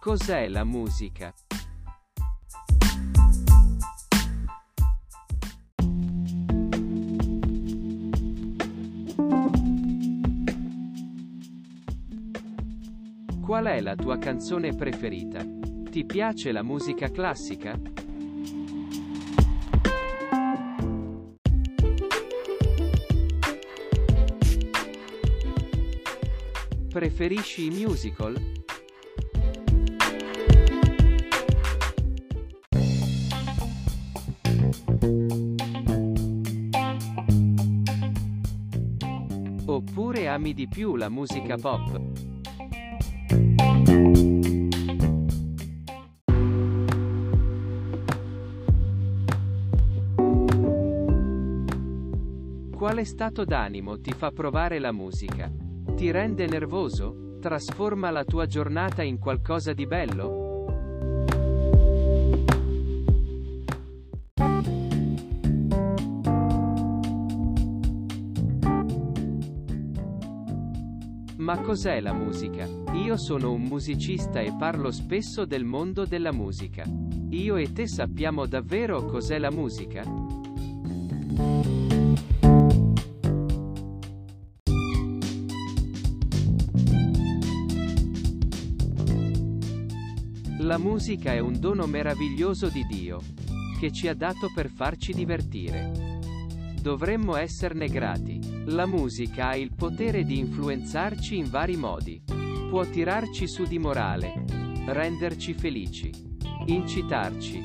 Cos'è la musica? Qual è la tua canzone preferita? Ti piace la musica classica? Preferisci i musical? Oppure ami di più la musica pop? Quale stato d'animo ti fa provare la musica? Ti rende nervoso? Trasforma la tua giornata in qualcosa di bello? Ma cos'è la musica? Io sono un musicista e parlo spesso del mondo della musica. Io e te sappiamo davvero cos'è la musica? La musica è un dono meraviglioso di Dio, che ci ha dato per farci divertire. Dovremmo esserne grati. La musica ha il potere di influenzarci in vari modi. Può tirarci su di morale, renderci felici, incitarci,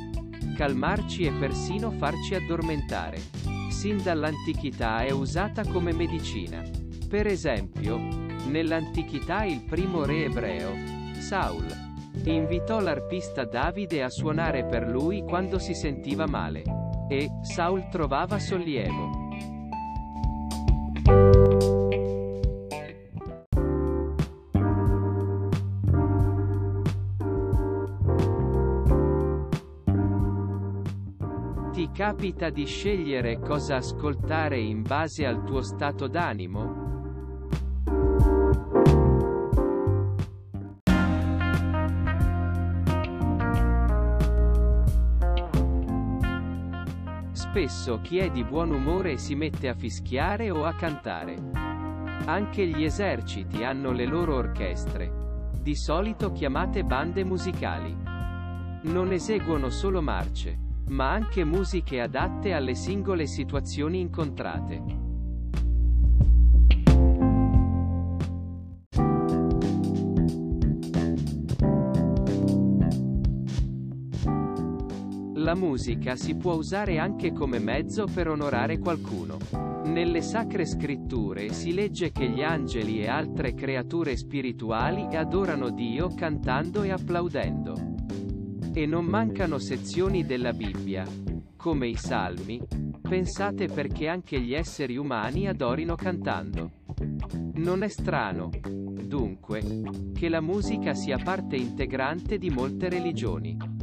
calmarci e persino farci addormentare. Sin dall'antichità è usata come medicina. Per esempio, nell'antichità il primo re ebreo, Saul, invitò l'arpista Davide a suonare per lui quando si sentiva male. E Saul trovava sollievo. Ti capita di scegliere cosa ascoltare in base al tuo stato d'animo? Spesso chi è di buon umore si mette a fischiare o a cantare. Anche gli eserciti hanno le loro orchestre, di solito chiamate bande musicali. Non eseguono solo marce, ma anche musiche adatte alle singole situazioni incontrate. La musica si può usare anche come mezzo per onorare qualcuno. Nelle sacre scritture si legge che gli angeli e altre creature spirituali adorano Dio cantando e applaudendo. E non mancano sezioni della Bibbia, come i Salmi, pensate perché anche gli esseri umani adorino cantando. Non è strano, dunque, che la musica sia parte integrante di molte religioni.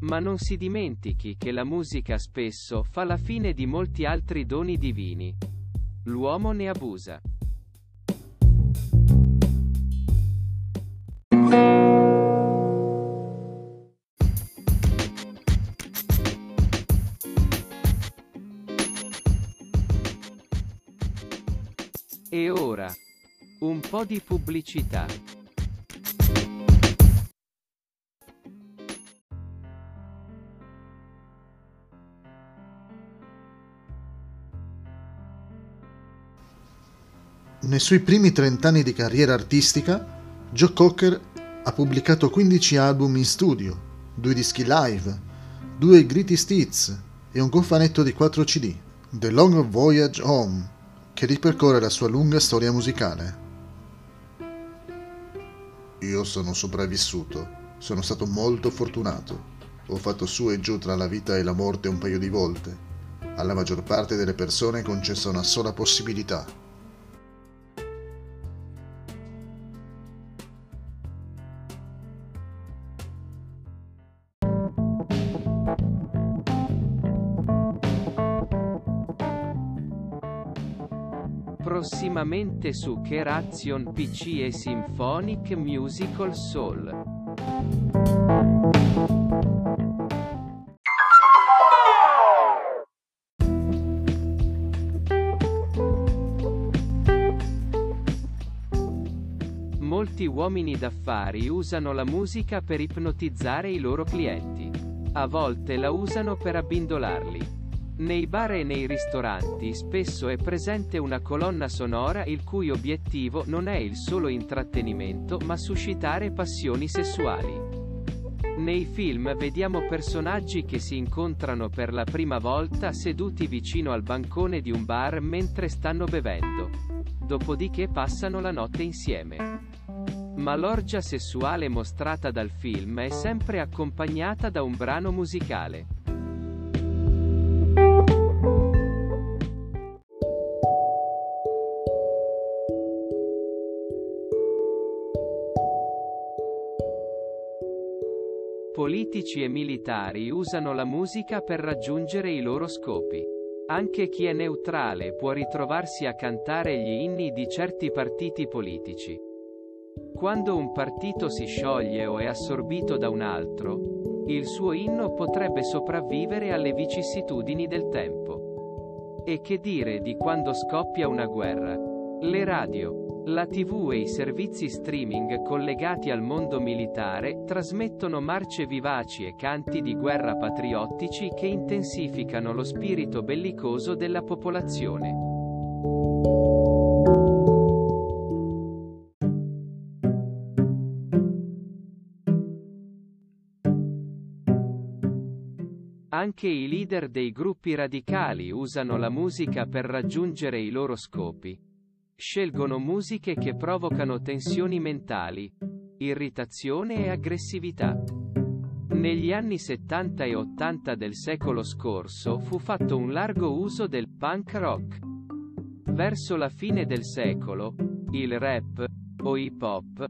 Ma non si dimentichi che la musica spesso fa la fine di molti altri doni divini. L'uomo ne abusa. E ora, un po' di pubblicità. Nei suoi primi 30 anni di carriera artistica, Joe Cocker ha pubblicato 15 album in studio, due dischi live, due greatest hits e un cofanetto di 4 CD, The Long Voyage Home, che ripercorre la sua lunga storia musicale. Io sono sopravvissuto, sono stato molto fortunato. Ho fatto su e giù tra la vita e la morte un paio di volte. Alla maggior parte delle persone è concessa una sola possibilità. Prossimamente su Keration PC e Symphonic Musical Soul. Molti uomini d'affari usano la musica per ipnotizzare i loro clienti. A volte la usano per abbindolarli. Nei bar e nei ristoranti spesso è presente una colonna sonora il cui obiettivo non è il solo intrattenimento ma suscitare passioni sessuali. Nei film vediamo personaggi che si incontrano per la prima volta seduti vicino al bancone di un bar mentre stanno bevendo. Dopodiché passano la notte insieme. Ma l'orgia sessuale mostrata dal film è sempre accompagnata da un brano musicale. Politici e militari usano la musica per raggiungere i loro scopi. Anche chi è neutrale può ritrovarsi a cantare gli inni di certi partiti politici. Quando un partito si scioglie o è assorbito da un altro, il suo inno potrebbe sopravvivere alle vicissitudini del tempo. E che dire di quando scoppia una guerra? Le radio, la TV e i servizi streaming collegati al mondo militare trasmettono marce vivaci e canti di guerra patriottici che intensificano lo spirito bellicoso della popolazione. Anche i leader dei gruppi radicali usano la musica per raggiungere i loro scopi. Scelgono musiche che provocano tensioni mentali, irritazione e aggressività. Negli anni 70 e 80 del secolo scorso fu fatto un largo uso del punk rock. Verso la fine del secolo, il rap, o hip hop,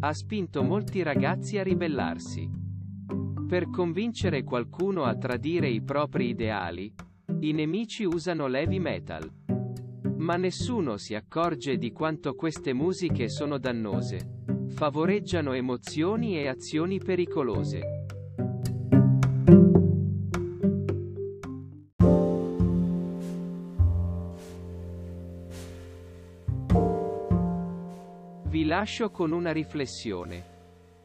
ha spinto molti ragazzi a ribellarsi. Per convincere qualcuno a tradire i propri ideali, i nemici usano l'heavy metal. Ma nessuno si accorge di quanto queste musiche sono dannose. Favoreggiano emozioni e azioni pericolose. Vi lascio con una riflessione.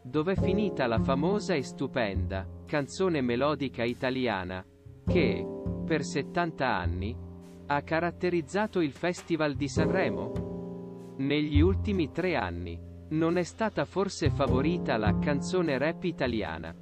Dov'è finita la famosa e stupenda canzone melodica italiana che, per 70 anni, ha caratterizzato il Festival di Sanremo? Negli ultimi tre anni, non è stata forse favorita la canzone rap italiana?